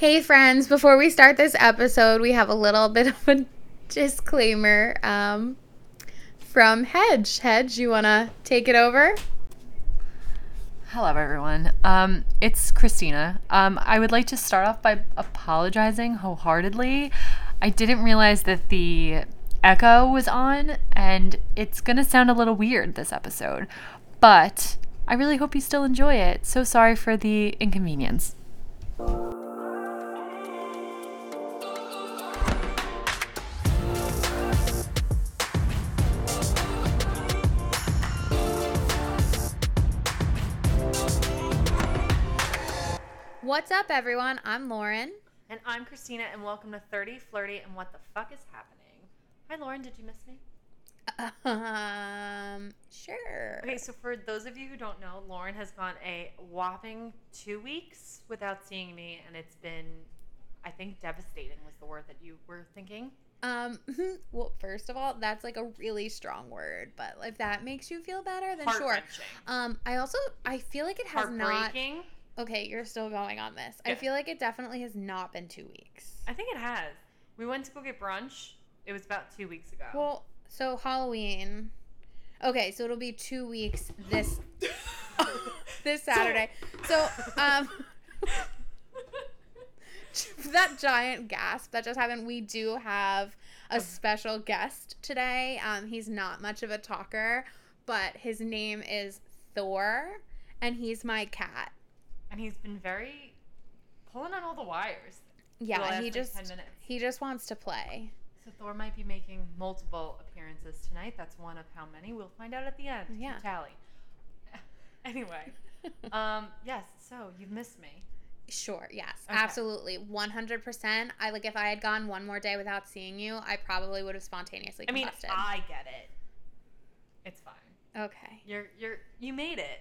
Hey, friends, before we start this episode, we have a little bit of a disclaimer um, from Hedge. Hedge, you want to take it over? Hello, everyone. Um, it's Christina. Um, I would like to start off by apologizing wholeheartedly. I didn't realize that the echo was on, and it's going to sound a little weird this episode, but I really hope you still enjoy it. So sorry for the inconvenience. What's up, everyone? I'm Lauren. And I'm Christina, and welcome to 30 Flirty and What the Fuck is Happening. Hi, Lauren, did you miss me? Um, sure. Okay, so for those of you who don't know, Lauren has gone a whopping two weeks without seeing me, and it's been, I think, devastating was the word that you were thinking. Um, well, first of all, that's like a really strong word, but if that makes you feel better, then sure. Um, I also I feel like it has not. Okay, you're still going on this. I feel like it definitely has not been two weeks. I think it has. We went to go get brunch. It was about two weeks ago. Well, so Halloween. Okay, so it'll be two weeks this this Saturday. So, um, that giant gasp that just happened. We do have a special guest today. Um, he's not much of a talker, but his name is Thor, and he's my cat. And he's been very pulling on all the wires. Yeah, he like, just 10 minutes. he just wants to play. So Thor might be making multiple appearances tonight. That's one of how many. We'll find out at the end. Yeah. Tally. anyway, um, yes. So you've missed me. Sure, yes, Okay. absolutely. 100%. I like if I had gone one more day without seeing you, I probably would have spontaneously I mean. I get it. It's fine. okay. You're you're you made it.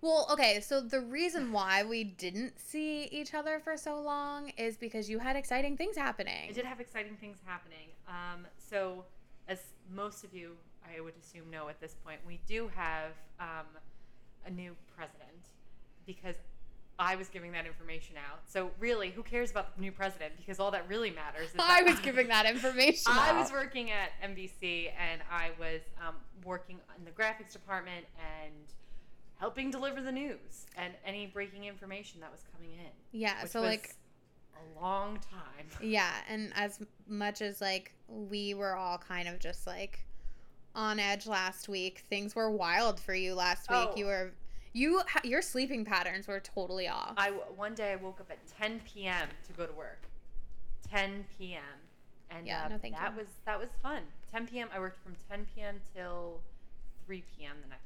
Well, okay, so the reason why we didn't see each other for so long is because you had exciting things happening. I did have exciting things happening. Um, so, as most of you, I would assume, know at this point, we do have um, a new president because I was giving that information out. So, really, who cares about the new president? Because all that really matters is I was giving that information. I out. was working at NBC and I was um, working in the graphics department and helping deliver the news and any breaking information that was coming in. Yeah, so like a long time. Yeah, and as much as like we were all kind of just like on edge last week, things were wild for you last week. Oh. You were you your sleeping patterns were totally off. I one day I woke up at 10 p.m. to go to work. 10 p.m. And Yeah, uh, no, thank that you. was that was fun. 10 p.m. I worked from 10 p.m. till 3 p.m. the next day.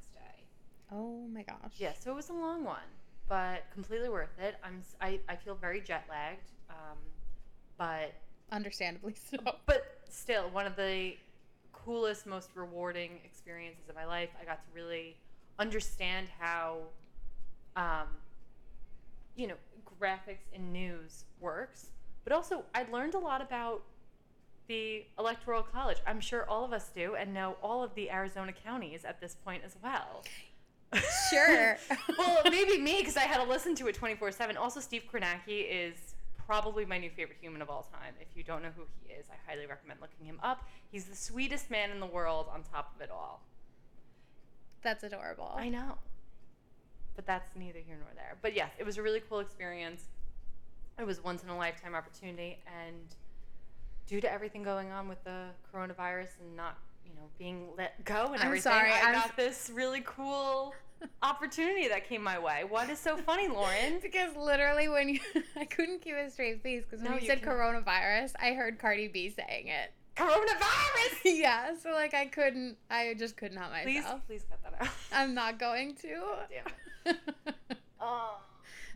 Oh my gosh. Yeah, so it was a long one, but completely worth it. I'm I, I feel very jet lagged, um, but Understandably so. but still one of the coolest, most rewarding experiences of my life. I got to really understand how, um, you know, graphics in news works, but also I learned a lot about the electoral college. I'm sure all of us do, and know all of the Arizona counties at this point as well. Sure. well, maybe me because I had to listen to it 24 7. Also, Steve Kornacki is probably my new favorite human of all time. If you don't know who he is, I highly recommend looking him up. He's the sweetest man in the world on top of it all. That's adorable. I know. But that's neither here nor there. But yes, it was a really cool experience. It was once in a lifetime opportunity. And due to everything going on with the coronavirus and not, you know, being let go and I'm everything, sorry, I I'm- got this really cool opportunity that came my way. What is so funny, Lauren? because literally when you I couldn't keep a straight face because when No, you you said coronavirus, I heard Cardi B saying it. Coronavirus! yeah, so like I couldn't I just help Please, myself. please cut that out. I'm not going to. Damn it. Oh.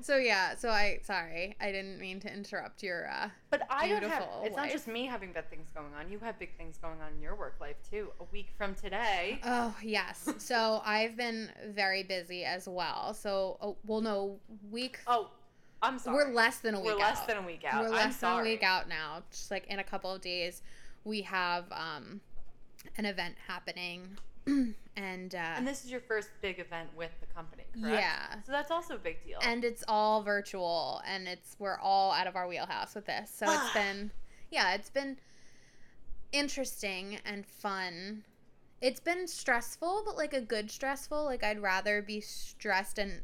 So yeah, so I sorry, I didn't mean to interrupt your. uh But I don't have. It's not just me having bad things going on. You have big things going on in your work life too. A week from today. Oh yes, so I've been very busy as well. So oh, well, no, week. Oh, I'm sorry. We're less than a week. We're less out. than a week out. We're I'm less than a week out now. Just like in a couple of days, we have um an event happening and uh, And this is your first big event with the company, correct? Yeah. So that's also a big deal. and it's all virtual and it's we're all out of our wheelhouse with this so it's been yeah it's been interesting and fun it's been stressful but like a good stressful like i'd rather be stressed and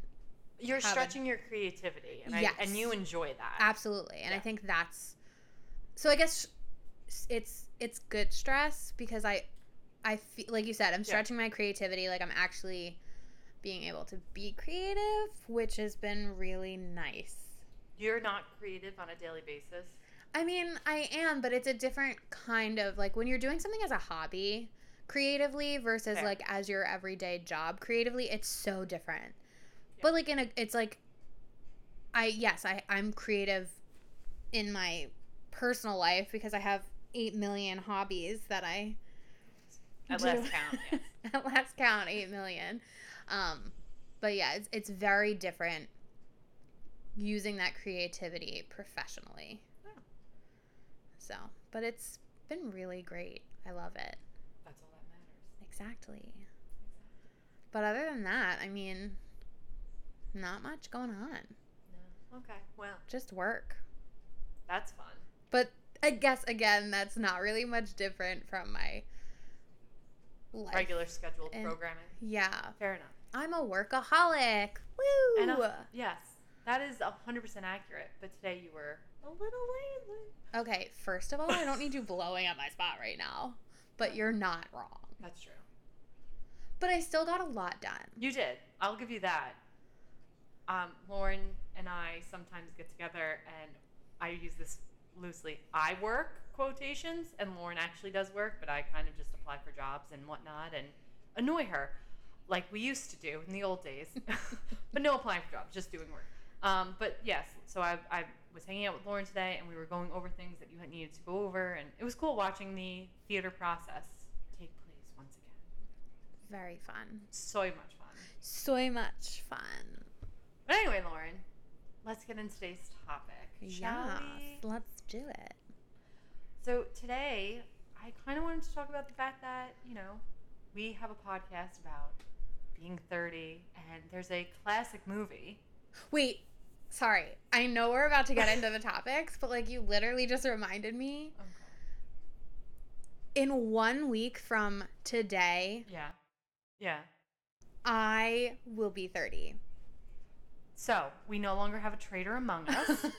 You're have a- stretching your creativity, and I, and you enjoy that. absolutely and i think that's so i guess it's it's good stress because i i feel like you said i'm stretching my creativity like i'm actually being able to be creative which has been really nice You're not creative on a daily basis. I mean, I am, but it's a different kind of like when you're doing something as a hobby creatively versus Fair. like as your everyday job creatively, it's so different. Yeah. But like in a it's like I yes, I I'm creative in my personal life because I have 8 million hobbies that I At last count, yes. At last count, 8 million. Um but yeah, it's it's very different using that creativity professionally. So, but it's been really great. I love it. That's all that matters. Exactly. But other than that, I mean, not much going on. No. Okay. Well, Just work. that's fun. But I guess again, that's not really much different from my life. Regular scheduled And- programming. Yeah. Fair enough. I'm a workaholic. Woo! And uh, yes, that is hundred percent accurate. But today you were a little lazy. okay, first of all, I don't need you blowing up my spot right now. But you're not wrong. That's true. But I still got a lot done. You did. I'll give you that. Um, Lauren and I sometimes get together, and I use this loosely. I work quotations, and Lauren actually does work, but I kind of just apply for jobs and whatnot and annoy her, like we used to do in the old days. but no applying for jobs, just doing work. Um, but yes, so I, I was hanging out with Lauren today, and we were going over things that you had needed to go over, and it was cool watching the theater process take place once again. Very fun. So much fun. So much fun. But anyway, Lauren, let's get into today's topic. Shall Yeah, we? let's do it. So today, I kind of wanted to talk about the fact that, you know, we have a podcast about being 30, and there's a classic movie. Wait, sorry. I know we're about to get into the topics, but like you literally just reminded me in one week from today, Yeah. Yeah. I will be 30. So we no longer have a traitor among us.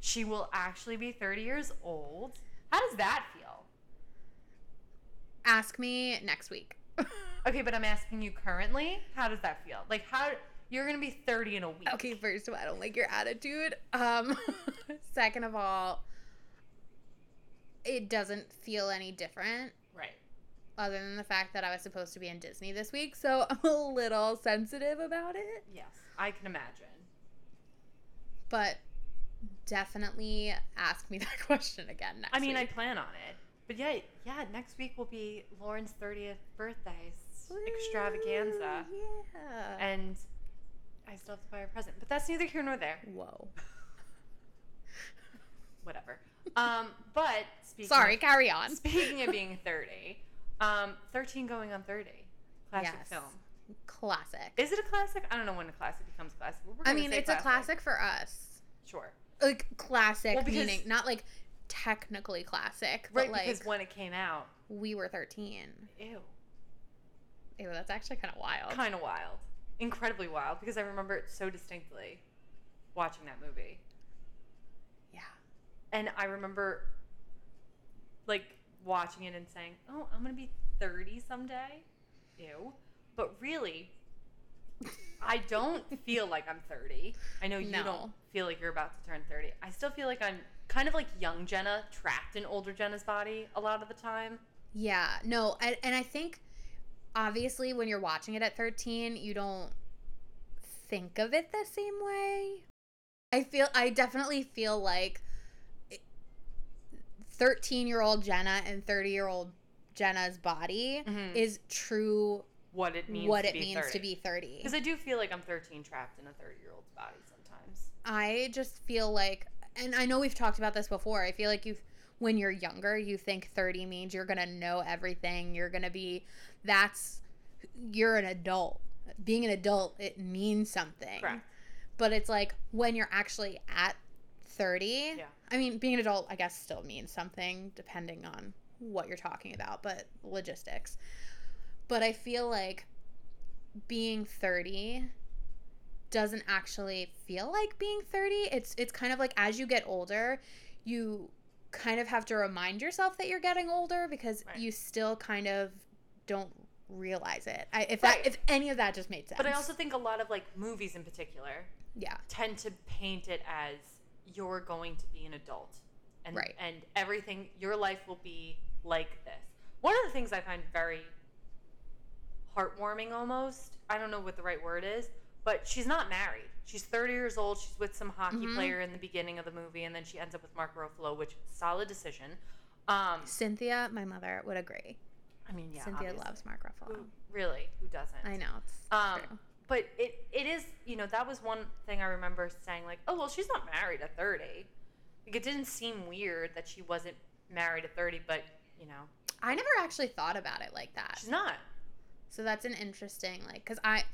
she will actually be 30 years old. How does that feel? Ask me next week. Okay, but I'm asking you currently. How does that feel? Like, how you're gonna be 30 in a week? okay, first of all, I don't like your attitude. Um second of all, it doesn't feel any different Right. other than the fact that I was supposed to be in Disney this week, so I'm a little sensitive about it. Yes, I can imagine. But definitely ask me that question again next week. I mean, I plan on it. But yeah, yeah, next week will be Lauren's 30th birthday s- extravaganza. Yeah. And I still have to buy her a present. But that's neither here nor there. Whoa. Whatever. Um, but speaking Sorry, of, carry on. speaking of being 30, um, 13 going on 30. Classic Yes. film. Classic. Is it a classic? I don't know when a classic becomes classic. we're I mean, it's a classic for us. Sure. Like classic Well, because- meaning not like technically classic, Right, but like because when it came out, we were 13. ew. Ew, that's actually kind of wild. kind of wild, incredibly wild, because I remember it so distinctly watching that movie, Yeah. and I remember like watching it and saying, "Oh, I'm gonna be 30 someday." Ew, but really, I don't feel like I'm 30. I know you No. don't feel like you're about to turn 30. I still feel like I'm kind of like young Jenna trapped in older Jenna's body a lot of the time. Yeah. No, I, and I think obviously when you're watching it at 13, you don't think of it the same way. I feel I definitely feel like 13 year old Jenna and 30 year old Jenna's body Mhm. is true What it means what to it be means 30. to be 30. Because I do feel like I'm 13 trapped in a 30 year old's body sometimes. I just feel like, and I know we've talked about this before. I feel like you, when you're younger, you think 30 means you're gonna know everything. You're gonna be, that's you're an adult. Being an adult, it means something. Correct. But it's like when you're actually at 30. Yeah. I mean, being an adult, I guess, still means something depending on what you're talking about, but logistics. But I feel like being 30 doesn't actually feel like being 30. It's it's kind of like as you get older, you kind of have to remind yourself that you're getting older because Right. you still kind of don't realize it. I, if that Right. if any of that just made sense. But I also think a lot of like movies in particular yeah. tend to paint it as you're going to be an adult. And Right. and everything your life will be like this. One of the things I find very heartwarming almost, I don't know what the right word is, but she's not married. She's 30 years old. She's with some hockey Mhm. player in the beginning of the movie, and then she ends up with Mark Ruffalo, which solid decision. Um, Cynthia, my mother would agree. I mean, yeah, Cynthia obviously. loves Mark Ruffalo. Who, really, who doesn't? I know it's Um, but it it is you know that was one thing I remember saying like oh well she's not married at thirty, like it didn't seem weird that she wasn't married at thirty, but you know I never actually thought about it like that. she's not. So that's an interesting like cuz I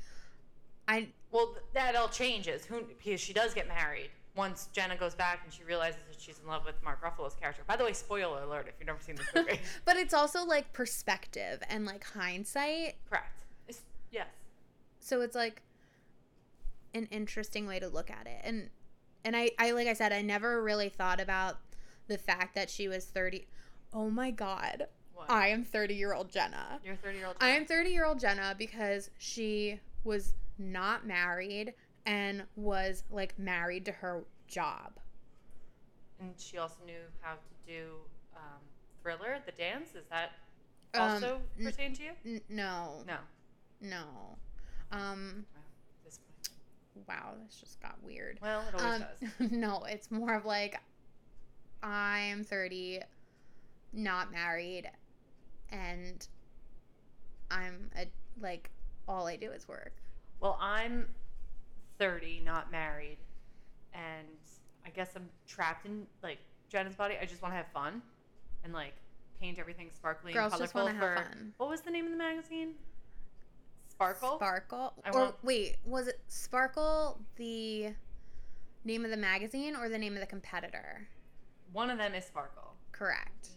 I Well, that all changes. Who because she does get married once Jenna goes back and she realizes that she's in love with Mark Ruffalo's character. By the way, spoiler alert if you've never seen this movie. but it's also like perspective and like hindsight. Correct. It's, yes. So it's like an interesting way to look at it. And and I I like I said I never really thought about the fact that she was 30. Oh my god. What? I am 30-year-old Jenna. You're thirty year old. I am 30 year old Jenna because she was not married and was like married to her job. and she also knew how to do um, Thriller, the dance. Is that Um, also n- pertain to you? N- no, No. no. Um, Wow. This wow, this just got weird. Well, it always Um, does. no, it's more of like I'm 30, not married, and I'm a like all I do is work. Well, I'm 30, not married, and I guess I'm trapped in like Jenna's body. I just want to have fun and like paint everything sparkly Girls and just colorful. wanna have fun. what was the name of the magazine? Sparkle. Sparkle. I or want- wait, was it Sparkle the name of the magazine or the name of the competitor? One of them is Sparkle. Correct.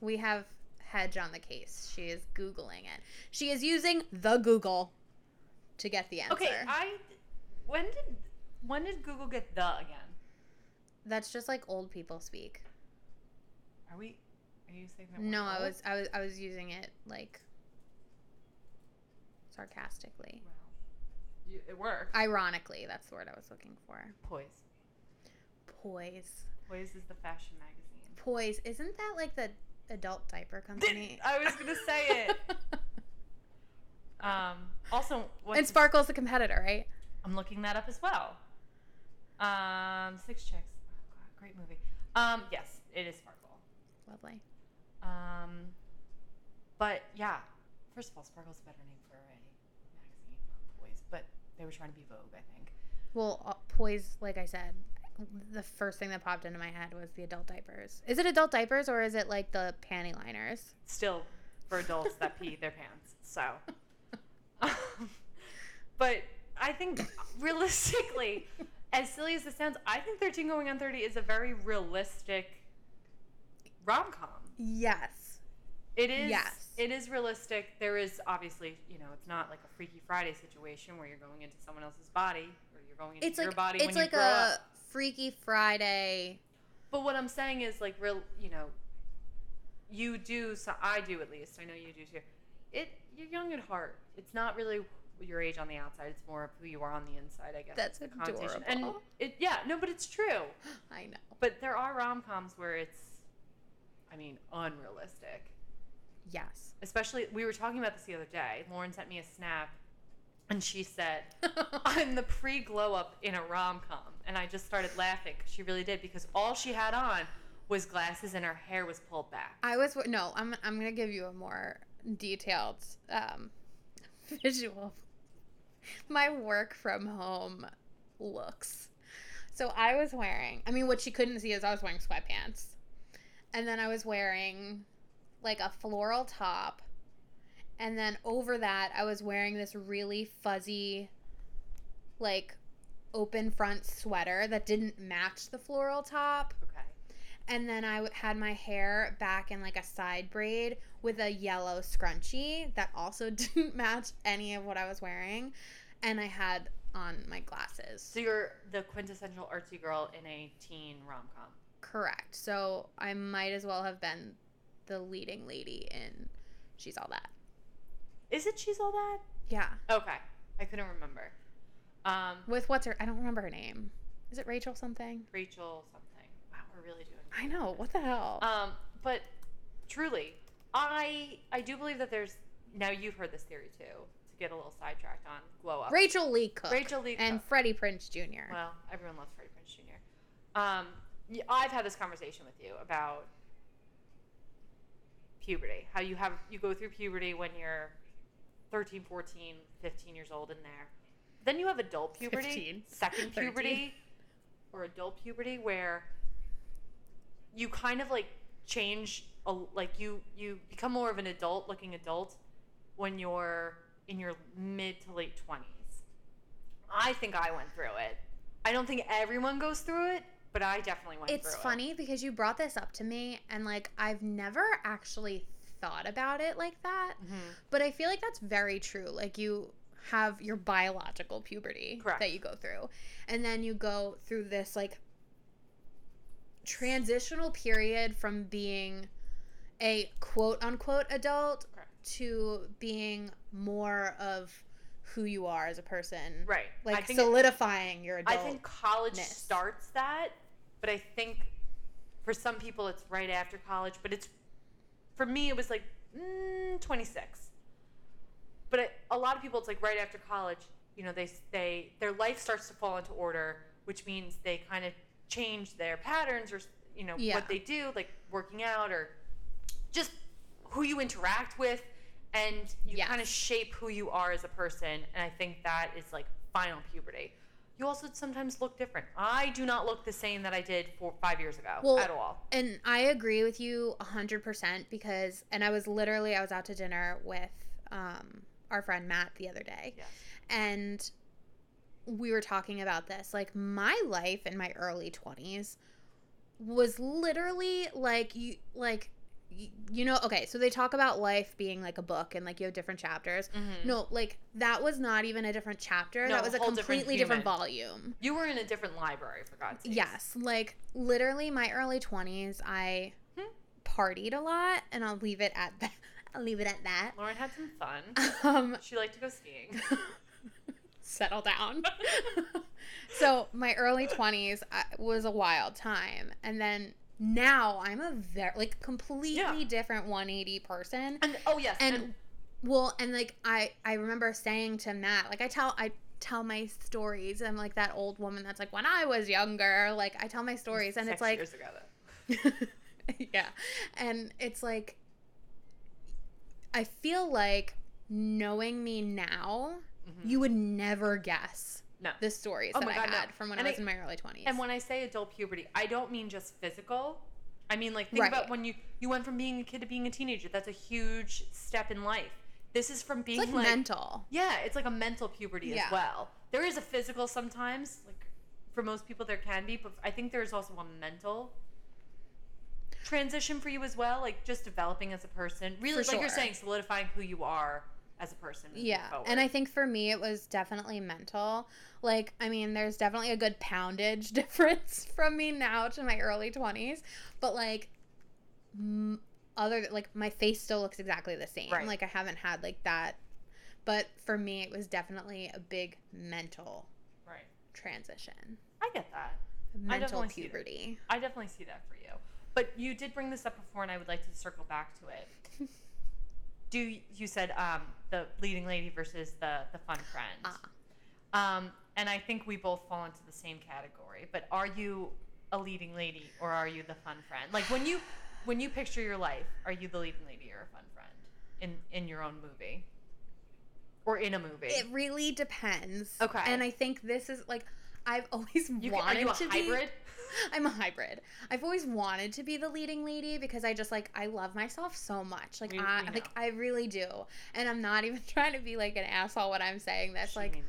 We have Hedge on the case. She is Googling it. She is using the Google to get the answer. Okay, I when did when did Google get the again? That's just like old people speak. Are we? Are you saying that? we're No, I old? was I was I was using it like sarcastically. Well, you, it worked. Ironically, that's the word I was looking for. Poise. Poise. Poise is the fashion magazine. Poise. Isn't that like the adult diaper company? I was gonna say it. Um, also, what's and Sparkle's the competitor, right? I'm looking that up as well. Um, Six Chicks. Oh, God, great movie. Um, yes, it is Sparkle. Lovely. Um, but yeah, first of all, Sparkle's a better name for a magazine, not Poise. But they were trying to be Vogue, I think. Well, uh, Poise, like I said, the first thing that popped into my head was the adult diapers. Is it adult diapers or is it like the panty liners? Still, for adults that pee their pants. So, um, but I think realistically, as silly as this sounds, I think 13 Going on 30 is a very realistic rom com. Yes. It is. Yes. It is realistic. There is obviously, you know, it's not like a Freaky Friday situation where you're going into someone else's body or you're going into It's your like body it's when like you grow a up. Freaky Friday. But what I'm saying is like real, you know, you do. So I do at least. I know you do too. It you're young at heart. It's not really your age on the outside. It's more of who you are on the inside. I guess That's connotation. And it yeah no, but it's true. I know. But there are rom coms where it's, I mean, unrealistic. Yes. Especially we were talking about this the other day. Lauren sent me a snap, and she said. I'm the pre glow up in a rom com. And I just started laughing because she really did because all she had on was glasses and her hair was pulled back. I was no. I'm I'm gonna give you a more detailed um, visual. My work from home looks. So I was wearing. I mean, what she couldn't see is I was wearing sweatpants, and then I was wearing like a floral top and then over that, I was wearing this really fuzzy, like, open front sweater that didn't match the floral top. Okay. And then I had my hair back in like a side braid with a yellow scrunchie that also didn't match any of what I was wearing. And I had on my glasses. So you're the quintessential artsy girl in a teen rom com. Correct. So I might as well have been the leading lady in She's All That. Is it She's All That? Yeah. Okay. I couldn't remember. Um, With what's her I don't remember her name. Is it Rachel something? Rachel something. Wow, we're really doing. I know. What the hell? Um, but truly, I I do believe that there's now you've heard this theory too. To get a little sidetracked on glow up. Rachael Leigh Cook. Rachel Lee and Cook. Freddie Prinze Jr. Well, everyone loves Freddie Prinze Jr. Um, I've had this conversation with you about puberty. How you have you go through puberty when you're 13, 14, 15 years old in there. Then you have adult puberty, 15, second 13. puberty, or adult puberty where you kind of like change a, like you you become more of an adult looking adult when you're in your mid to late 20s. I think I went through it. I don't think everyone goes through it, but I definitely went through it. It's through funny because you brought this up to me, and like I've never actually thought about it like that. Mhm. But I feel like that's very true. Like you have your biological puberty Correct. that you go through, and then you go through this like transitional period from being a quote unquote adult Correct. to being more of who you are as a person. Right. Like think it- solidifying your I think college starts that, but I think for some people it's right after college. But it's for me it was like mm, 26. But it, a lot of people it's like right after college. You know, they they their life starts to fall into order, which means they kind of change their patterns or you know Yeah. what they do, like working out or just who you interact with, and you Yes. kind of shape who you are as a person. And I think that is like final puberty. You also sometimes look different. I do not look the same that I did four, five years ago Well, at all. And I agree with you 100% because, and I was literally, I was out to dinner with um, our friend Matt the other day. Yes. And we were talking about this. Like, my life in my early 20s was literally like, you, like, you know, okay, so they talk about life being like a book and like you have different chapters. Mhm. No, like that was not even a different chapter. No, that was a whole different completely different, volume. You were in a different library, for God's sake. Yes, like literally my early 20s, I Hmm. partied a lot and I'll leave it at that. I'll leave it at that. Lauren had some fun. Um She liked to go skiing. settle down. so, my early 20s uh, was a wild time and then now I'm a very like completely Yeah. different 180 person. And oh yes, And, and, well, and like I I remember saying to Matt, like I tell I tell my stories. I'm like that old woman that's like when I was younger, like I tell my stories and it's like years ago though. yeah. And it's like I feel like knowing me now, Mhm. you would never guess No. the stories Oh that my I God, no. from when And I was I- in my early 20s. And when I say adult puberty, I don't mean just physical. I mean like think Right. about when you you went from being a kid to being a teenager. That's a huge step in life. This is from being like, like, mental. yeah, it's like a mental puberty Yeah. as well. There is a physical sometimes, like for most people there can be, but I think there's also a mental transition for you as well, like just developing as a person. Really, For like you're saying, solidifying who you are as a person. Yeah. forward. And I think for me, it was definitely mental. Like, I mean, there's definitely a good poundage difference from me now to my early 20s. But, like, m- other, like, my face still looks exactly the same. Right. Like, I haven't had, like, that. But for me, it was definitely a big mental right. transition. I get that. Mental that. puberty. I definitely see that for you. But you did bring this up before, and I would like to circle back to it. Do you said um, the leading lady versus the the fun friend? Ah. Um, and I think we both fall into the same category. But are you a leading lady or are you the fun friend? Like when you when you picture your life, are you the leading lady or a fun friend in in your own movie or in a movie? It really depends. Okay. And I think this is, like, I've always you, wanted you a to hybrid? be. I'm a hybrid. I've always wanted to be the leading lady because I just like I love myself so much. Like We- I we like. I really do. And I'm not even trying to be like an asshole when I'm saying this. She like this.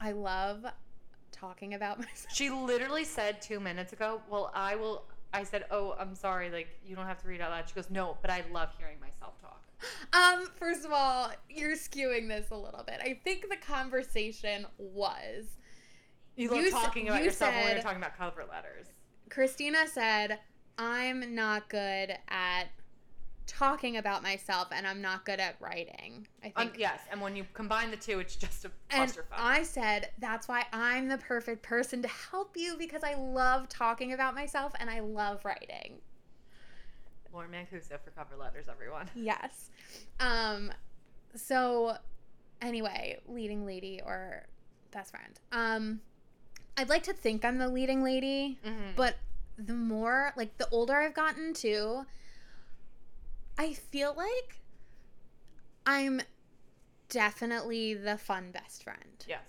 I love talking about myself. She literally said two minutes ago, "Well, I will." I said, "Oh, I'm sorry. Like you don't have to read out loud." She goes, "No, but I love hearing myself talk." Um, first of all, you're skewing this a little bit. I think the conversation was You love You s- talking about you yourself when said- you're talking about cover letters. Christina said, I'm not good at talking about myself and I'm not good at writing. I think. Um, yes, and when you combine the two, it's just a and clusterfuck. I said, that's why I'm the perfect person to help you because I love talking about myself and I love writing. Lauren Mancuso for cover letters, everyone. Yes. Um so anyway, leading lady or best friend. Um I'd like to think I'm the leading lady, Mm-hmm. but the more like the older I've gotten too, I feel like I'm definitely the fun best friend. yes.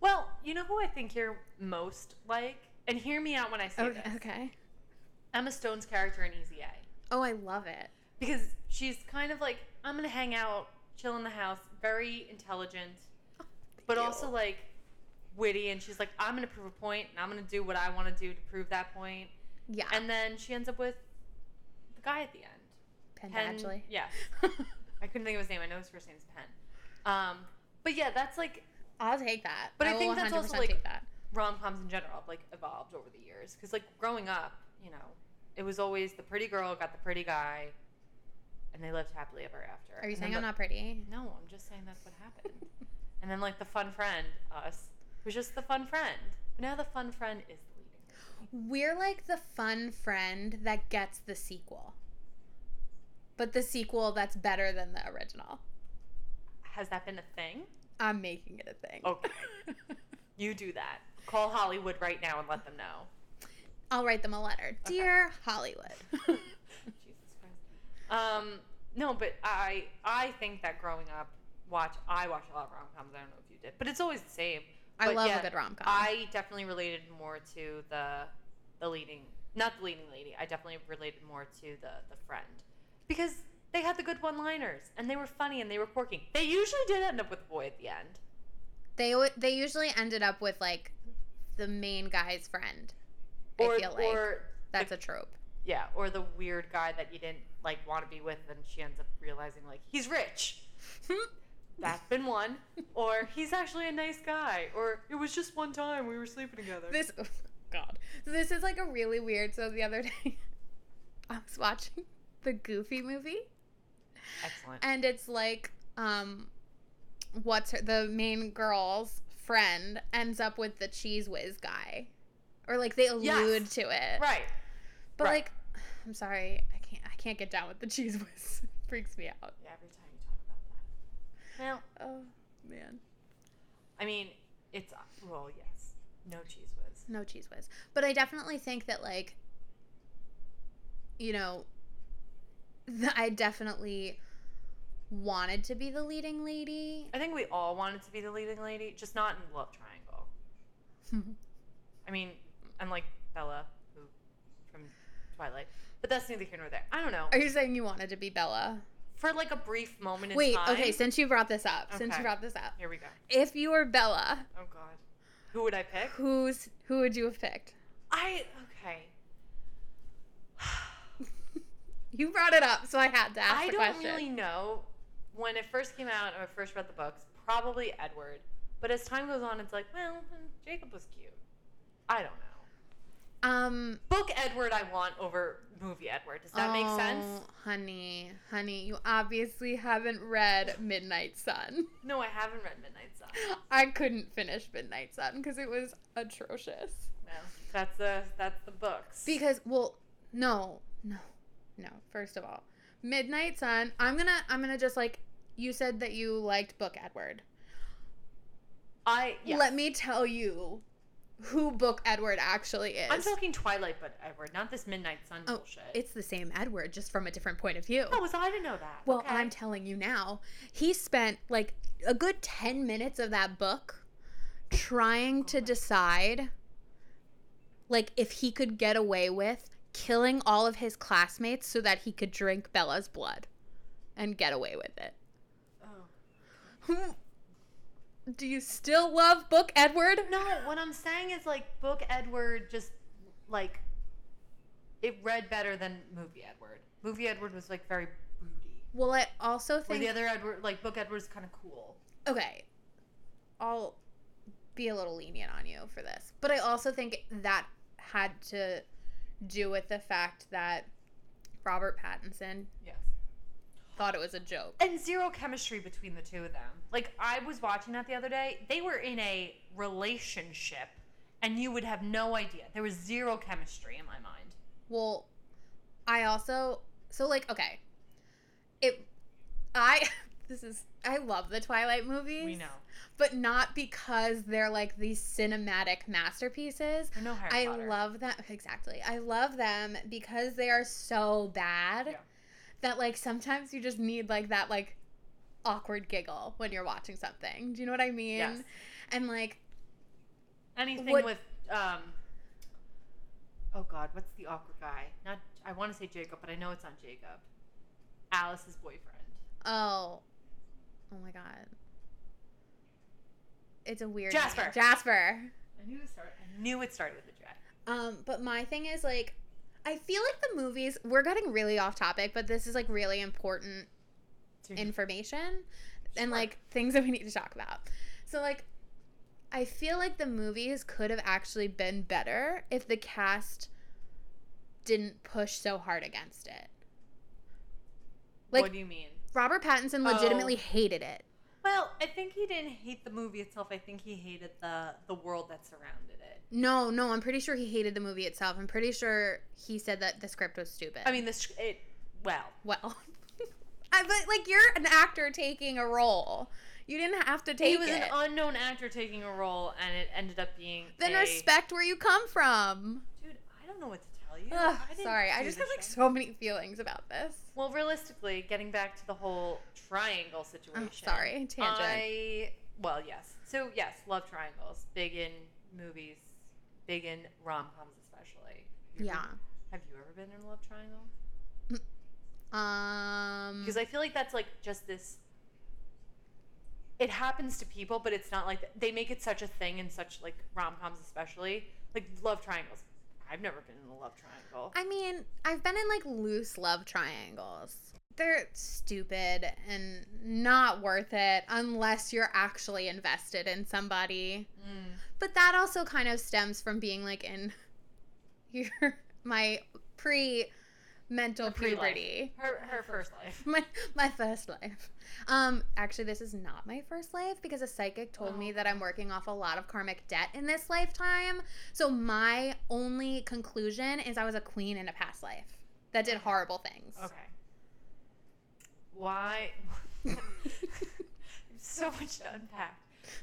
Well, you know who I think you're most like, and hear me out when I say Okay. this. okay. Emma Stone's character in Easy A. Oh, I love it. because she's kind of like I'm gonna hang out, chill in the house, very intelligent, but you. also like witty, and she's like I'm gonna prove a point, and I'm gonna do what I want to do to prove that point, Yeah. and then she ends up with the guy at the end. Penn Penn- Badgley. Yes, I couldn't think of his name. I know his first name's Penn. Um, but yeah, that's like I'll take that. But I will think that's also, 100% like- that. rom coms in general have like evolved over the years. Because like growing up, you know, it was always the pretty girl got the pretty guy, and they lived happily ever after. Are you And saying I'm the- not pretty? No, I'm just saying that's what happened. and then like the fun friend, us, was just the fun friend. But now the fun friend is the leading. We're like the fun friend that gets the sequel. But the sequel that's better than the original. Has that been a thing? I'm making it a thing. Okay. You do that. Call Hollywood right now and let them know. I'll write them a letter. Dear Hollywood. Jesus Christ. Um, no, but I I think that growing up, watch I watch a lot of rom coms. I don't know if you did, but it's always the same. I love yeah, a good rom com. I definitely related more to the the leading, not the leading lady. I definitely related more to the the friend because they had the good one-liners and they were funny and they were quirky. They usually did end up with a boy at the end. They they usually ended up with like the main guy's friend. Or, I feel like or that's the, a trope. yeah, or the weird guy that you didn't like want to be with, and she ends up realizing like he's rich. That's been one. Or he's actually a nice guy. Or it was just one time we were sleeping together. this oh, God. So this is like a really weird. So the other day, I was watching the Goofy movie, Excellent. and it's like um, what's her the main girl's friend ends up with the cheese whiz guy, or like they allude Yes. to it. right. But right. like, I'm sorry, I can't. I can't get down with the cheese whiz. Freaks me out. Yeah, every time that. Now, Oh man, I mean, it's well, yes, no cheese whiz. no cheese whiz. But I definitely think that like, you know, th- I definitely wanted to be the leading lady. I think we all wanted to be the leading lady, just not in love triangle. I mean, unlike Bella, who from Twilight, but that's neither here nor there. I don't know. Are you saying you wanted to be Bella? For like a brief moment in Wait, time. okay. Since you brought this up, since Okay. you brought this up, Here we go. if you were Bella, Oh God, who would I pick? who's who would you have picked? I okay. You brought it up, so I had to ask I the don't question. really know. When it first came out and I first read the books, probably Edward. But as time goes on, it's like, well, Jacob was cute. I don't know. Um, Book Edward, I want over movie Edward. Does that make sense? Oh, Honey, honey, you obviously haven't read Midnight Sun. No, I haven't read Midnight Sun. I couldn't finish Midnight Sun because it was atrocious. No, that's the that's the books. Because, well, no, no, no. First of all, Midnight Sun. I'm gonna, I'm gonna just like you said that you liked Book Edward. I yes. Let me tell you who Book Edward actually is. I'm talking Twilight, but Edward, not this Midnight Sun Oh, bullshit. it's the same Edward, just from a different point of view. oh, so I didn't know that. Well, Okay. I'm telling you now, he spent like a good 10 minutes of that book trying to decide like if he could get away with killing all of his classmates so that he could drink Bella's blood and get away with it. Oh. Do you still love Book Edward? No, what I'm saying is like Book Edward just like it read better than Movie Edward. Movie Edward was like very broody. Well, I also think the other Edward, like Book Edward, is kind of cool. okay, I'll be a little lenient on you for this, but I also think that had to do with the fact that Robert Pattinson Yes. Thought it was a joke. And zero chemistry between the two of them. Like I was watching that the other day. They were in a relationship, and you would have no idea. There was zero chemistry in my mind. Well, I also so like okay, it I this is I love the Twilight movies. We know. but not because they're like these cinematic masterpieces. I know Harry I Potter. love them exactly. I love them because they are so bad Yeah. That like sometimes you just need like that like awkward giggle when you're watching something. Do you know what I mean? Yes. And like Anything What- with um. Oh God, what's the awkward guy? Not I want to say Jacob, but I know it's not Jacob. Alice's boyfriend. oh, oh my god, it's a weird Jasper. name. Jasper. I knew it started. I knew it started with a J. Um, but my thing is like, I feel like the movies. We're getting really off topic, but this is like really important information and like things that we need to talk about. So like I feel like the movies could have actually been better if the cast didn't push so hard against it. Like what do you mean? Robert Pattinson Oh. legitimately hated it. Well, I think he didn't hate the movie itself. I think he hated the the world that surrounded it. No, no, I'm pretty sure he hated the movie itself. I'm pretty sure he said that the script was stupid. I mean, this it. Well, well, I, but like you're an actor taking a role. You didn't have to take he was it. an unknown actor taking a role, and it ended up being. then a, respect where you come from. Dude, I don't know what to tell you. Ugh, I sorry, I just have like so many feelings about this. Well, realistically, getting back to the whole triangle situation. Oh, sorry, tangent. I well, yes. So yes, love triangles. Big in movies, big in rom coms, especially. You Yeah. ever- Have you ever been in a love triangle? Um. Because I feel like that's like just this. It happens to people, but it's not like they make it such a thing in such like rom coms, especially like love triangles. I've never been in a love triangle. I mean, I've been in like loose love triangles. They're stupid and not worth it unless you're actually invested in somebody. Mm. But that also kind of stems from being like in your my pre mental puberty. Her her first life. my my first life. Um, actually, this is not my first life because a psychic told me Oh. that I'm working off a lot of karmic debt in this lifetime. So my only conclusion is I was a queen in a past life that did horrible things. Okay. Why? so much to unpack.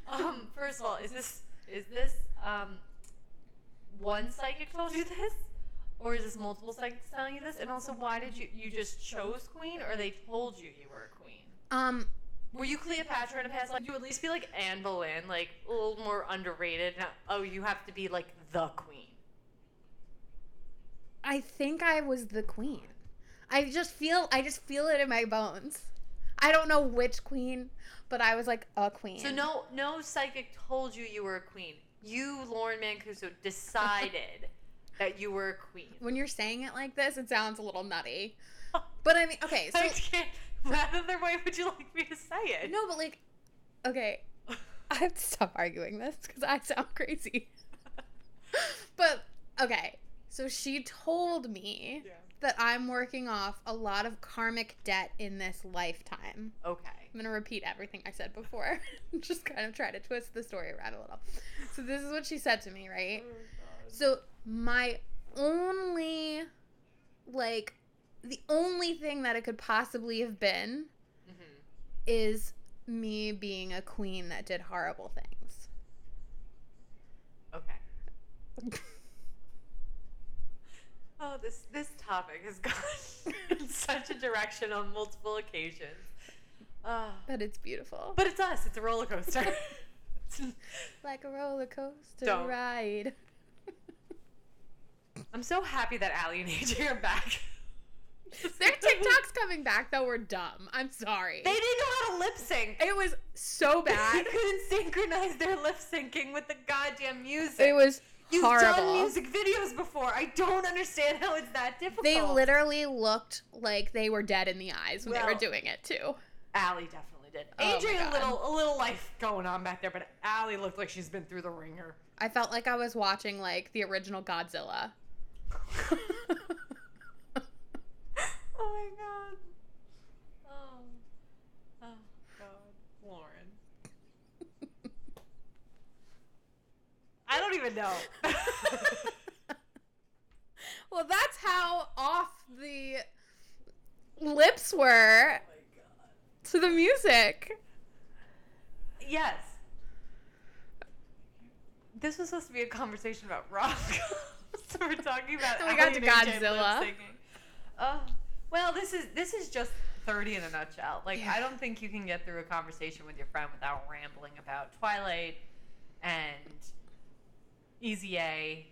Um, first of all, is this is this um one psychic told you this, or is this multiple psychics telling you this? And also, why did you you just chose queen, or they told you you were a queen? Um, Were you Cleopatra in a past life? You at least be like Anne Boleyn, like a little more underrated. Not, oh, you have to be like the queen. I think I was the queen. I just feel I just feel it in my bones. I don't know which queen, but I was like a queen. So no, no psychic told you you were a queen. You, Lauren Mancuso, decided that you were a queen. when you're saying it like this, it sounds a little nutty. But I mean, okay, so I can't. What other way would you like me to say it? no, but like, okay, I have to stop arguing this because I sound crazy. but okay, so she told me Yeah. That I'm working off a lot of karmic debt in this lifetime. Okay. I'm gonna repeat everything I said before, just kind of try to twist the story around a little. So this is what she said to me, right? So my only, like, the only thing that it could possibly have been hmm is me being a queen that did horrible things. Okay. Oh, this this topic has gone in such a direction on multiple occasions. Ah. But it's beautiful. but it's us. It's a roller coaster. like a roller coaster Don't. ride. I'm so happy that Allie and AJ are back. Their TikToks coming back though were dumb. I'm sorry. They didn't know how to lip sync. it was so bad. They couldn't synchronize their lip syncing with the goddamn music. it was You've horrible. done music videos before. I don't understand how it's that difficult. They literally looked like they were dead in the eyes when they were doing it too. Allie definitely did. Oh AJ a little a little life going on back there, but Allie looked like she's been through the wringer. I felt like I was watching like the original Godzilla. Oh my god. Oh. Oh god. Lauren. I don't even know. well, that's how off the lips were to the music. yes. This was supposed to be a conversation about rock. so we're talking about we got to Godzilla. Uh, well, this is this is just 30 in a nutshell. Like Yeah. I don't think you can get through a conversation with your friend without rambling about Twilight and Easy A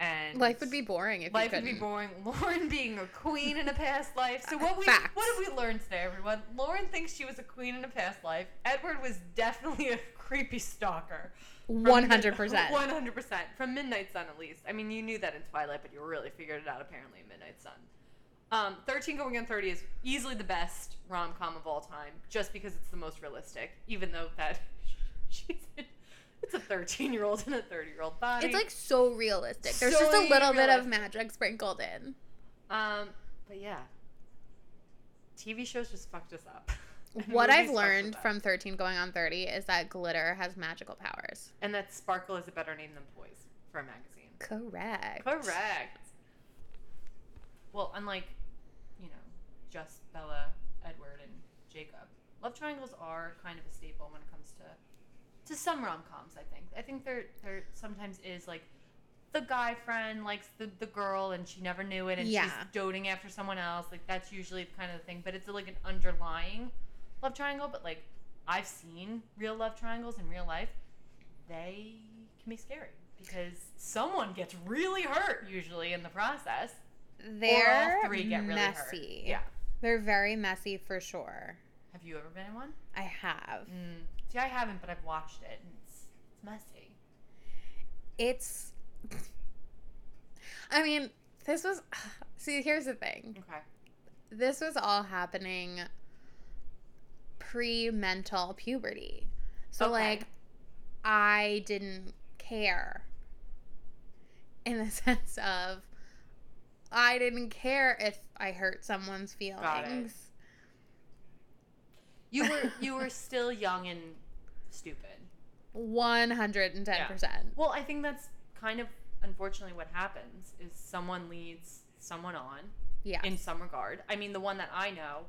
and Life would be boring if Life would be boring. Lauren being a queen in a past life. So what we Facts. what have we learned today, everyone? Lauren thinks she was a queen in a past life. Edward was definitely a creepy stalker. One hundred percent. 100%. From Midnight Sun, at least. I mean, you knew that in Twilight, but you really figured it out apparently in Midnight Sun. Um, 13 Going on 30 is easily the best rom com of all time, just because it's the most realistic, even though that she's it's a 13 year old and a 30 year old body. It's like so realistic. There's So just a little bit of magic sprinkled in. Um, but yeah, TV shows just fucked us up. What I've learned from 13 going on 30 is that glitter has magical powers. and that Sparkle is a better name than Poise for a magazine. Correct. Correct. Well, unlike, you know, just Bella, Edward, and Jacob, love triangles are kind of a staple when it comes to to some rom coms. I think. I think there there sometimes is like the guy friend likes the, the girl and she never knew it and Yeah. she's doting after someone else. Like that's usually kind of the thing. But it's like an underlying love triangle. But like I've seen real love triangles in real life. They can be scary because someone gets really hurt usually in the process. They're or all three get really messy. hurt. Yeah. They're very messy for sure. Have you ever been in one? I have. Mm. See, I haven't, but I've watched it, and it's it's messy. It's. I mean, this was. See, here's the thing. Okay. This was all happening pre mental puberty. So, Okay. like, I didn't care in the sense of I didn't care if I hurt someone's feelings. You were you were still young and stupid. 110%. Well, I think that's kind of unfortunately what happens is someone leads someone on Yeah. in some regard. I mean, the one that I know,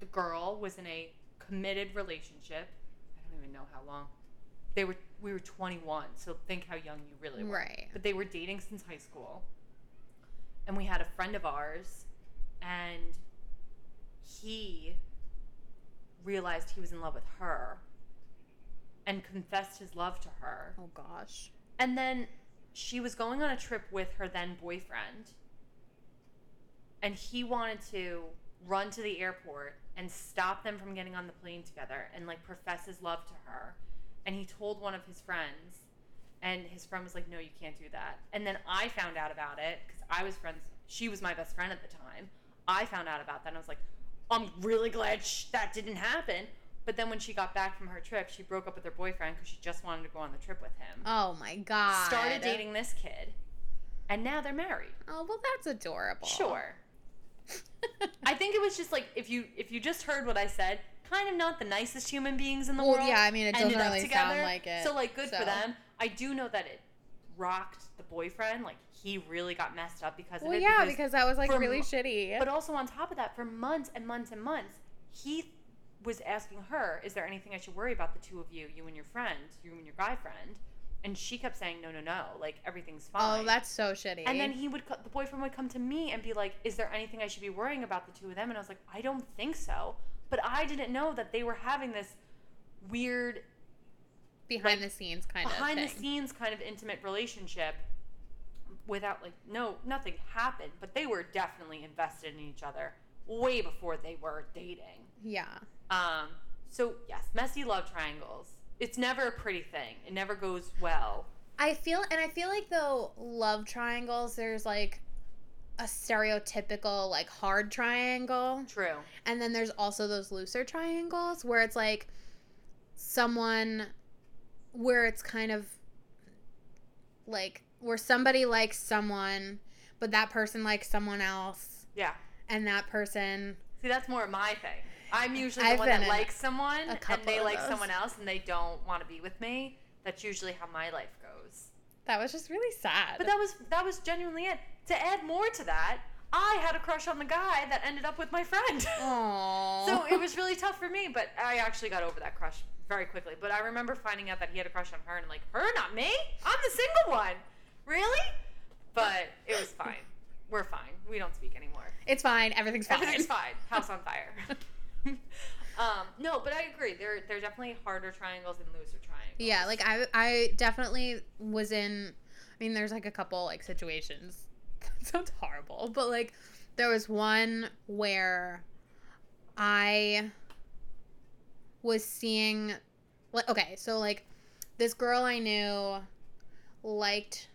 the girl was in a committed relationship. I don't even know how long. They were we were 21, so think how young you really were. Right. But they were dating since high school. And we had a friend of ours and he realized he was in love with her and confessed his love to her. oh, gosh. And then she was going on a trip with her then boyfriend. And he wanted to run to the airport and stop them from getting on the plane together and like profess his love to her. And he told one of his friends, and his friend was like, No, you can't do that. And then I found out about it because I was friends, she was my best friend at the time. I found out about that and I was like, I'm really glad sh- that didn't happen. But then when she got back from her trip, she broke up with her boyfriend because she just wanted to go on the trip with him Oh, my God. started dating this kid, and now they're married. Oh, well, that's adorable. Sure. I think it was just like if you if you just heard what I said, kind of not the nicest human beings in the Well, world. yeah, I mean, it doesn't really sound together. like it, So like, good so. for them. I do know that it rocked the boyfriend. Like he really got messed up because Well, of it. yeah, because that was like really mo- shitty. But also on top of that, for months and months and months, he was asking her, "Is there anything I should worry about the two of you, you and your friend, you and your guy friend?" And she kept saying, "No, no, no. Like everything's oh, fine." oh, that's so shitty. And then he would, the boyfriend would come to me and be like, "Is there anything I should be worrying about the two of them?" And I was like, "I don't think so." But I didn't know that they were having this weird, behind like, the scenes kind behind of behind the scenes kind of intimate relationship without like no nothing happened, but they were definitely invested in each other way before they were dating. Yeah. Um, so yes, messy love triangles. It's never a pretty thing. It never goes well. I feel and I feel like though love triangles there's like a stereotypical like hard triangle True. and then there's also those looser triangles where it's like someone where it's kind of like where somebody likes someone but that person likes someone else Yeah. and that person See, that's more my thing. I'm usually I've the one that likes someone and they like those. someone else and they don't want to be with me. That's usually how my life goes. that was just really sad But that was that was genuinely it. To add more to that, I had a crush on the guy that ended up with my friend. Aww. so it was really tough for me, but I actually got over that crush very quickly. But I remember finding out that he had a crush on her and like, her, not me? I'm the single one. Really? But it was fine. We're fine. We don't speak anymore. it's fine everything's fine Everything's fine. House on fire. um, no, but I agree. There, there are definitely harder triangles and looser triangles. Yeah, like I I definitely was in I mean there's like a couple like situations. That sounds horrible, but like there was one where I was seeing like okay, so like this girl I knew liked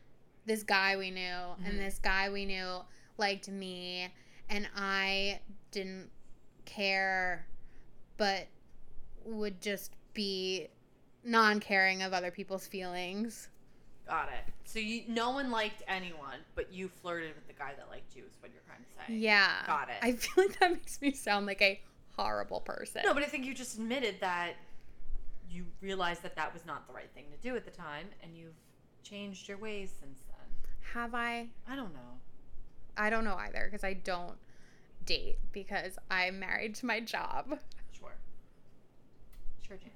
this guy we knew Mhm. and this guy we knew liked me and I didn't care but would just be non-caring of other people's feelings. got it. So you, no one liked anyone, but you flirted with the guy that liked you. Is what you're trying to say. Yeah. Got it. I feel like that makes me sound like a horrible person. No, but I think you just admitted that you realized that that was not the right thing to do at the time, and you've changed your ways since. Have I? I don't know. I don't know either because I don't date because I'm married to my job. Sure. Sure, Jan.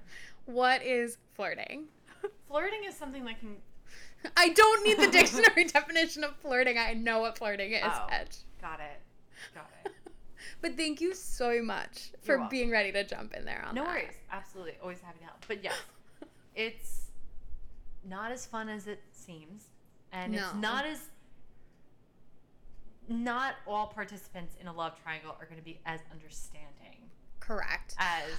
What is flirting? Flirting is something that can. I don't need the dictionary definition of flirting. I know what flirting is, Oh. Edge. Got it. Got it. But thank you so much for You're welcome. being ready to jump in there on No that. worries. Absolutely. Always happy to help. But yes, it's not as fun as it seems. And it's not as. Not all participants in a love triangle are going to be as understanding Correct. as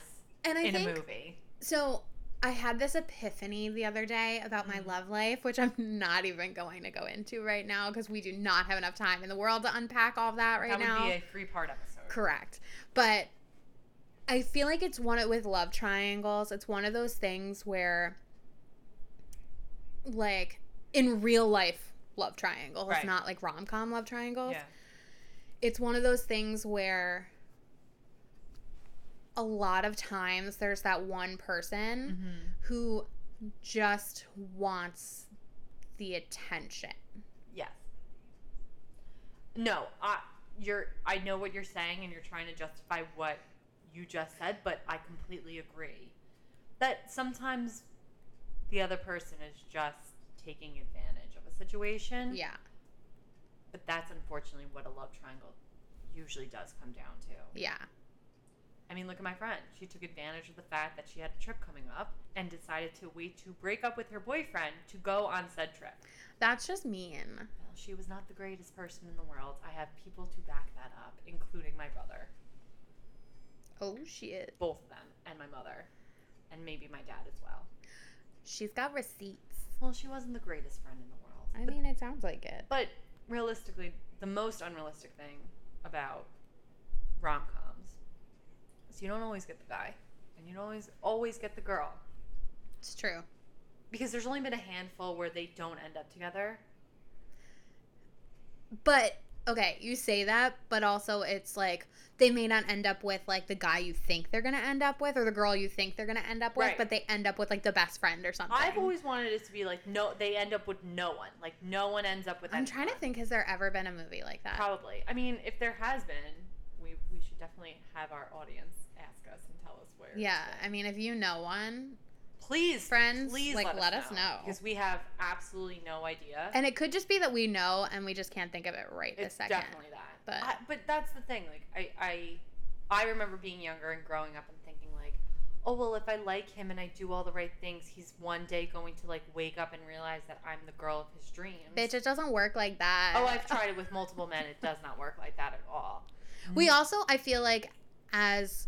And I in think a movie. So I had this epiphany the other day about my Mhm. love life, which I'm not even going to go into right now because we do not have enough time in the world to unpack all of that right that would now. be a three part episode. Correct. But I feel like it's one of with love triangles, it's one of those things where like in real life love triangles, Right. not like rom com love triangles. Yeah. It's one of those things where a lot of times there's that one person Mm-hmm. who just wants the attention. Yes. No, I you're I know what you're saying and you're trying to justify what you just said, but I completely agree. That sometimes the other person is just taking advantage of a situation. Yeah. But that's unfortunately what a love triangle usually does come down to. Yeah. I mean, look at my friend. She took advantage of the fact that she had a trip coming up and decided to wait to break up with her boyfriend to go on said trip. That's just mean. Well, she was not the greatest person in the world. I have people to back that up, including my brother, Oh shit. both of them, and my mother, and maybe my dad as well. She's got receipts. Well, she wasn't the greatest friend in the world. I mean, it sounds like it. But realistically, the most unrealistic thing about rom coms is you don't always get the guy, and you don't always always get the girl. It's true. Because there's only been a handful where they don't end up together. But okay, you say that, but also it's like they may not end up with like the guy you think they're gonna end up with or the girl you think they're gonna end up with, Right. but they end up with like the best friend or something. I've always wanted it to be like no, they end up with no one. Like no one ends up with. I'm trying to think, has there ever been a movie like that? Probably. I mean, if there has been, we we should definitely have our audience ask us and tell us where. Yeah. I mean, if you know one, please, friends, please like, let, let us know. because we have absolutely no idea. and it could just be that we know and we just can't think of it right this it's second. definitely that. But- I, but that's the thing. Like I I I remember being younger and growing up and thinking like, oh well, if I like him and I do all the right things, he's one day going to like wake up and realize that I'm the girl of his dreams. Bitch, it doesn't work like that. Oh, I've tried it with multiple men. It does not work like that at all. We also, I feel like, as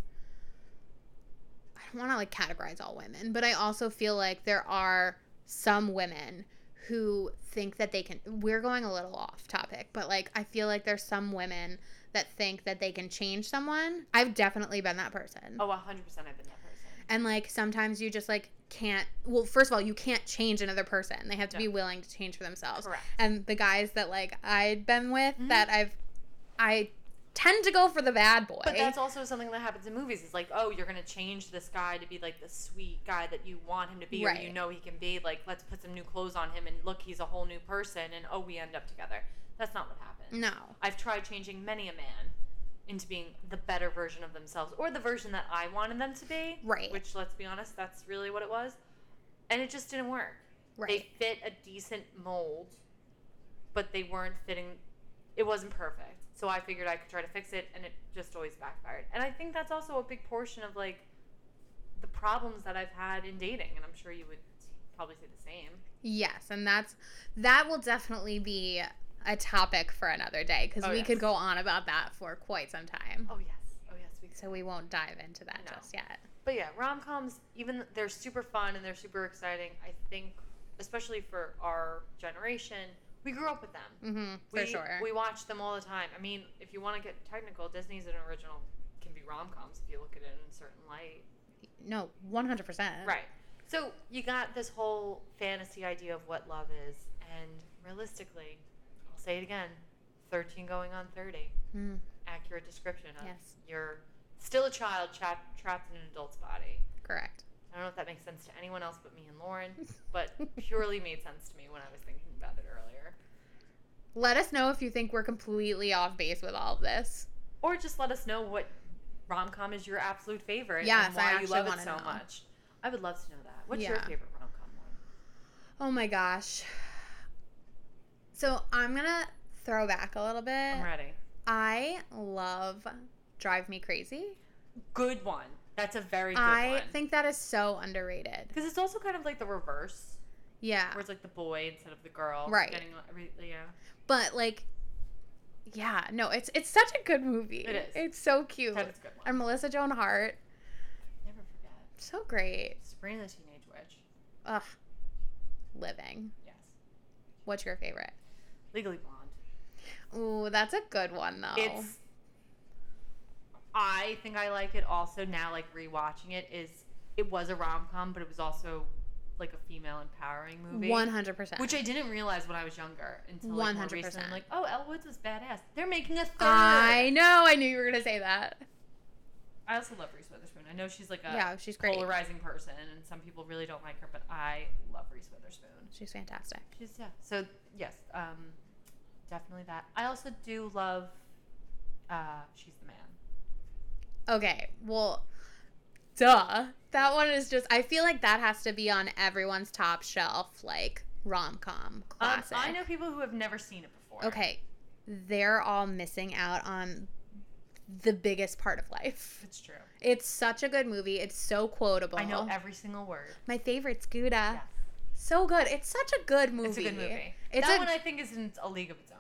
I want to like categorize all women, but I also feel like there are some women who think that they can. We're going a little off topic, but like I feel like there's some women that think that they can change someone. I've definitely been that person. Oh, 100% I've been that person. And like sometimes you just like can't. Well, first of all, you can't change another person. They have to No. be willing to change for themselves. Correct. And the guys that like I'd been with Mhm. that I've, I tend to go for the bad boy. But that's also something that happens in movies. It's like, oh, you're gonna change this guy to be like the sweet guy that you want him to be, or you know he can be. Like, let's put some new clothes on him, and look, he's a whole new person, and oh, we end up together. That's not what happens. no. I've tried changing many a man into being the better version of themselves, or the version that I wanted them to be. Right. Which, let's be honest, that's really what it was, and it just didn't work. Right. They fit a decent mold, but they weren't fitting. It wasn't perfect. So I figured I could try to fix it, and it just always backfired. And I think that's also a big portion of like the problems that I've had in dating, and I'm sure you would probably say the same. Yes, and that's that will definitely be a topic for another day because Oh, we yes. could go on about that for quite some time. Oh yes, oh yes, we. So we won't dive into that No. just yet. But yeah, rom coms, even they're super fun and they're super exciting. I think, especially for our generation, we grew up with them. Mm-hmm, for we, sure. We watch them all the time. I mean, if you want to get technical, Disney's an original can be rom coms if you look at it in a certain light. no, one hundred percent. Right. So you got this whole fantasy idea of what love is, and realistically, I'll say it again: thirteen going on thirty. Mm, Accurate description of Yes. you're still a child trapped trapped in an adult's body. correct. I don't know if that makes sense to anyone else but me and Lauren, but purely made sense to me when I was thinking about it earlier. Let us know if you think we're completely off base with all of this. Or just let us know what rom com is your absolute favorite Yes, and I why you love it so know. much. I would love to know that. What's your favorite rom com one? Oh my gosh. So I'm gonna throw back a little bit. I'm ready. I love Drive Me Crazy. Good one. That's a very good one. I one. think that is so underrated. Because it's also kind of like the reverse, Yeah. where it's like the boy instead of the girl. Right. Getting yeah. But like yeah, no, it's it's such a good movie. It is. It's so cute. That is a good one. And Melissa Joan Hart, Never forget. so great. Sabrina the Teenage Witch. Ugh. Living. Yes. What's your favorite? Legally Blonde. Ooh, that's a good one though. It's. I think I like it also now. Like rewatching it is, it was a rom com, but it was also like a female empowering movie. one hundred percent. Which I didn't realize when I was younger until like 100%. recently. I'm like, oh, Elle Woods was badass. They're making a third. I know. I knew you were gonna say that. I also love Reese Witherspoon. I know she's like a yeah, she's great. polarizing person, and some people really don't like her, but I love Reese Witherspoon. She's fantastic. She's yeah. So yes, um, definitely that. I also do love. Uh, she's. Okay, well, duh. That one is just. I feel like that has to be on everyone's top shelf, like rom com Um, classic. I know people who have never seen it before. Okay, they're all missing out on the biggest part of life. it's true. It's such a good movie. It's so quotable. I know every single word. My favorite's Gouda. Yes. So good. It's such a good movie. It's a good movie. It's that a- one I think is in a league of its own.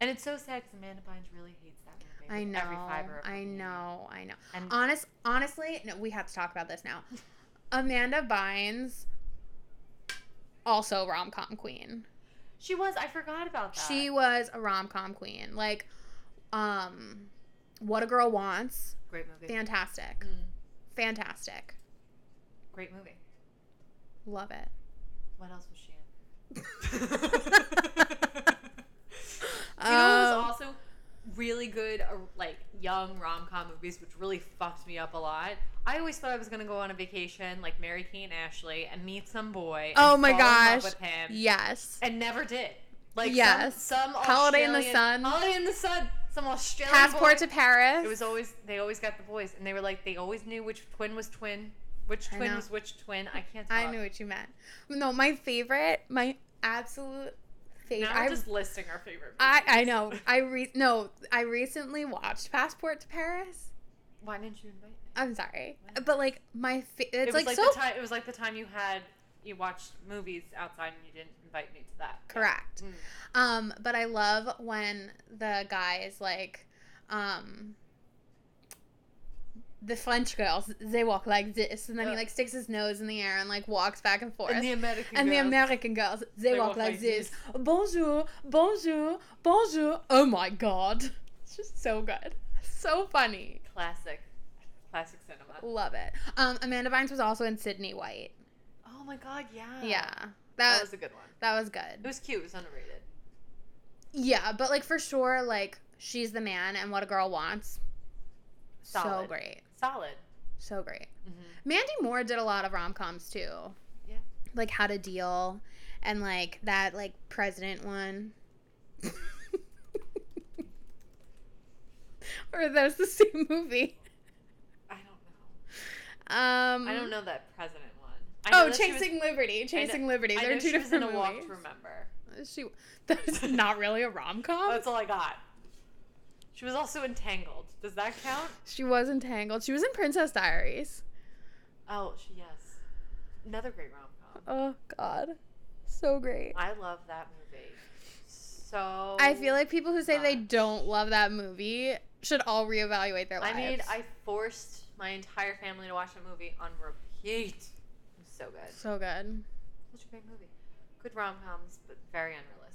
And it's so sad because Amanda Bynes really hates that movie. I know. Every fiber of I know. I know. And Honest, honestly, no. We have to talk about this now. Amanda Bynes, also rom com queen. she was. I forgot about that. She was a rom com queen. Like, um, What a Girl Wants, great movie. fantastic, Mm, fantastic. great movie. Love it. What else was she in? You know Um, was also really good, uh, like young rom com movies, which really fucked me up a lot. I always thought I was gonna go on a vacation, like mary Kate and Ashley, and meet some boy. And Oh my fall in love gosh. with him, yes. and never did. Like Yes. some, some Holiday in the Sun. Holiday in the Sun. Some Australian Passport boy. to Paris. It was always they always got the boys, and they were like they always knew which twin was twin, which twin was which twin. I can't. Talk. I knew what you meant. No, my favorite, my absolute favorite. Now we're I, just listing our favorite. I I know. I re- no, I recently watched Passport to Paris. Why didn't you invite me? I'm sorry, but like my fa- it's it was like, like, so the time. It was like the time you had you watched movies outside and you didn't invite me to that. Yeah. correct. Mm. Um, but I love when the guy is like, um, the French girls they walk like this, and then he Uh. like sticks his nose in the air and like walks back and forth. And the American. And the girls. American girls, they, walk, like, this. Bonjour, bonjour, bonjour. Oh my god. It's just so good. So funny. Classic. Classic cinema. Love it. Um, Amanda Bynes was also in Sydney White. Oh my god, yeah. Yeah. That That, was a good one. that was good. It was cute. It was underrated. Yeah, but like for sure, like she's the man and what a girl wants. So great. Solid. So great. Mm-hmm. Mandy Moore did a lot of rom coms too. Yeah. Like How to Deal and like that like president one. or that's the same movie. I don't know. Um I don't know that president one. I know Oh, she was- Chasing Liberty. Chasing Liberty. They're two she was in different walk movies. to remember. She that's not really a rom com. That's all I got. She was also in Tangled. Does that count? She was in Tangled. She was in Princess Diaries. Oh, she, yes. Another great rom com. Oh God, so great. I love that movie. So I feel like people who say they don't love that movie should all reevaluate their lives. I mean, I forced my entire family to watch that movie on repeat. It was so good. so good. Such a great movie. Good rom coms, but very unrealistic.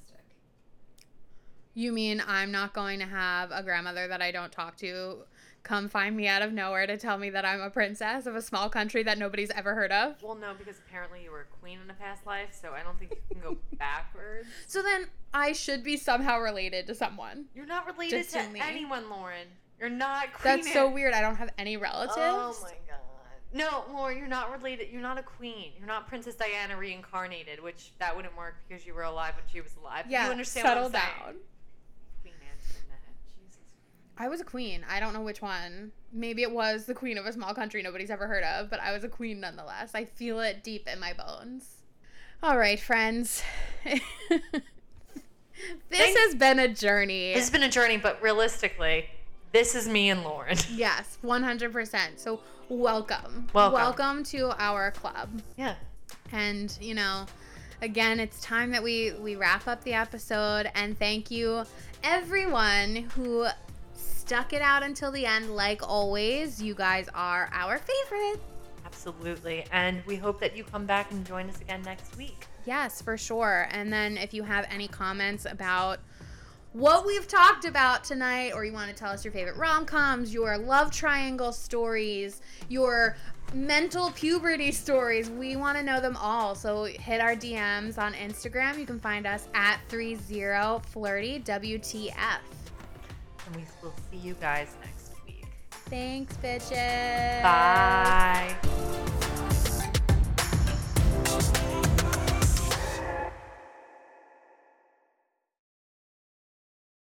You mean I'm not going to have a grandmother that I don't talk to come find me out of nowhere to tell me that I'm a princess of a small country that nobody's ever heard of? Well, no, because apparently you were a queen in a past life, so I don't think you can go backwards. So then I should be somehow related to someone. You're not related to Distantly. anyone, Lauren. You're not queen. That's so weird. I don't have any relatives. Oh my god. No, Lauren, you're not related. You're not a queen. You're not Princess Diana reincarnated, which that wouldn't work because you were alive when she was alive. Yeah, you understand settle what I'm down. saying? Queen Antoinette. Jesus. I was a queen. I don't know which one. Maybe it was the queen of a small country nobody's ever heard of, but I was a queen nonetheless. I feel it deep in my bones. All right, friends. this Thank- has been a journey. This has been a journey, but realistically, this is me and Lauren. yes, 100%. So, welcome. Welcome. Welcome to our club. Yeah. And, you know, again, it's time that we we wrap up the episode and thank you everyone who stuck it out until the end like always. You guys are our favorite. Absolutely. And we hope that you come back and join us again next week. Yes, for sure. And then if you have any comments about what we've talked about tonight, or you want to tell us your favorite rom coms, your love triangle stories, your mental puberty stories, we want to know them all. So hit our DMs on Instagram. You can find us at 30flirtywtf and we will see you guys next week. Thanks, bitches. Bye.